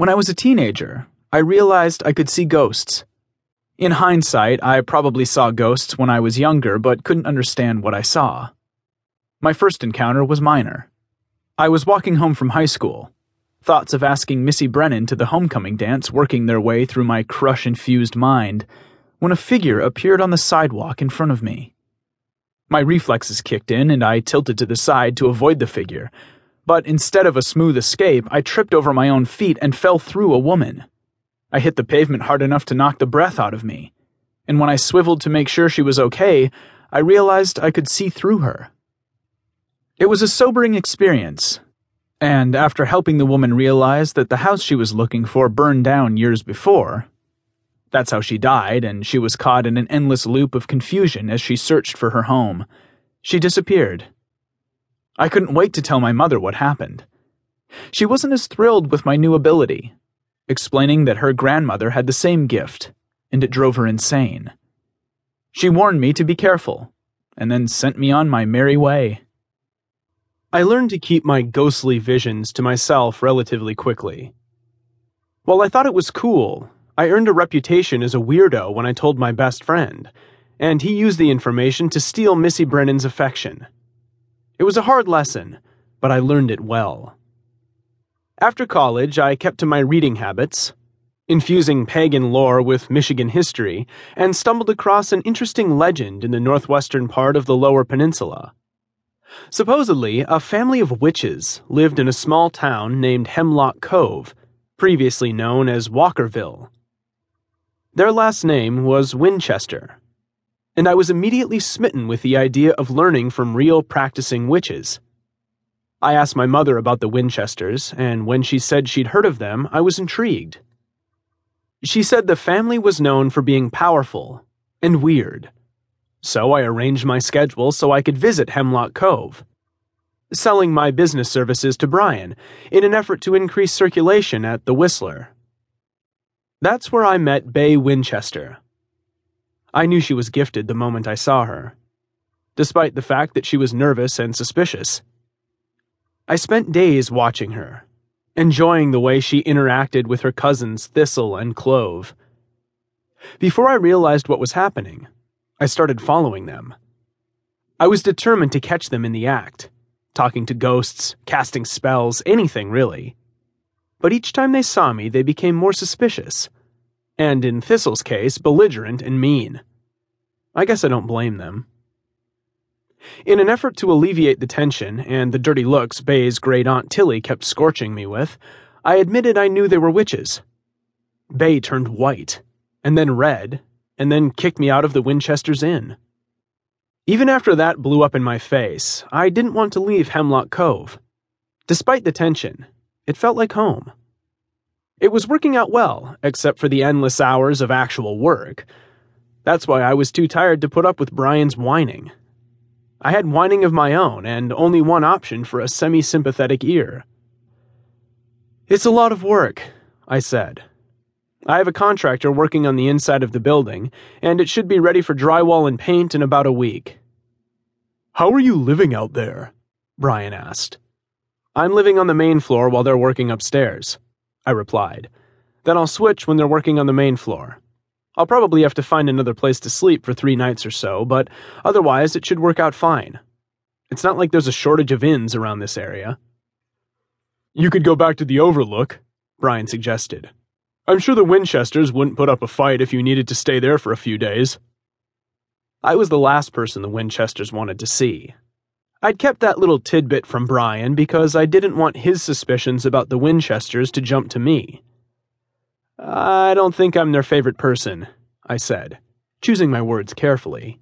When I was a teenager, I realized I could see ghosts. In hindsight, I probably saw ghosts when I was younger but couldn't understand what I saw. My first encounter was minor. I was walking home from high school, thoughts of asking Missy Brennan to the homecoming dance working their way through my crush infused mind, when a figure appeared on the sidewalk in front of me. My reflexes kicked in and I tilted to the side to avoid the figure, but instead of a smooth escape, I tripped over my own feet and fell through a woman. I hit the pavement hard enough to knock the breath out of me, and when I swiveled to make sure she was okay, I realized I could see through her. It was a sobering experience, and after helping the woman realize that the house she was looking for burned down years before, that's how she died, and she was caught in an endless loop of confusion as she searched for her home. She disappeared. I couldn't wait to tell my mother what happened. She wasn't as thrilled with my new ability, explaining that her grandmother had the same gift, and it drove her insane. She warned me to be careful, and then sent me on my merry way. I learned to keep my ghostly visions to myself relatively quickly. While I thought it was cool, I earned a reputation as a weirdo when I told my best friend, and he used the information to steal Missy Brennan's affection. It was a hard lesson, but I learned it well. After college, I kept to my reading habits, infusing pagan lore with Michigan history, and stumbled across an interesting legend in the northwestern part of the Lower Peninsula. Supposedly, a family of witches lived in a small town named Hemlock Cove, previously known as Walkerville. Their last name was Winchester, and I was immediately smitten with the idea of learning from real practicing witches. I asked my mother about the Winchesters, and when she said she'd heard of them, I was intrigued. She said the family was known for being powerful and weird, so I arranged my schedule so I could visit Hemlock Cove, selling my business services to Brian in an effort to increase circulation at the Whistler. That's where I met Bay Winchester. I knew she was gifted the moment I saw her, despite the fact that she was nervous and suspicious. I spent days watching her, enjoying the way she interacted with her cousins Thistle and Clove. Before I realized what was happening, I started following them. I was determined to catch them in the act, talking to ghosts, casting spells, anything really but each time they saw me, they became more suspicious. And in Thistle's case, belligerent and mean. I guess I don't blame them. In an effort to alleviate the tension and the dirty looks Bay's great aunt Tilly kept scorching me with, I admitted I knew they were witches. Bay turned white, and then red, and then kicked me out of the Winchester's Inn. Even after that blew up in my face, I didn't want to leave Hemlock Cove. Despite the tension, it felt like home. It was working out well, except for the endless hours of actual work. That's why I was too tired to put up with Brian's whining. I had whining of my own, and only one option for a semi sympathetic ear. It's a lot of work, I said. I have a contractor working on the inside of the building, and it should be ready for drywall and paint in about a week. How are you living out there? Brian asked. I'm living on the main floor while they're working upstairs, I replied. Then I'll switch when they're working on the main floor. I'll probably have to find another place to sleep for three nights or so, but otherwise it should work out fine. It's not like there's a shortage of inns around this area. You could go back to the Overlook, Brian suggested. I'm sure the Winchesters wouldn't put up a fight if you needed to stay there for a few days. I was the last person the Winchesters wanted to see, I'd kept that little tidbit from Brian because I didn't want his suspicions about the Winchesters to jump to me. I don't think I'm their favorite person, I said, choosing my words carefully.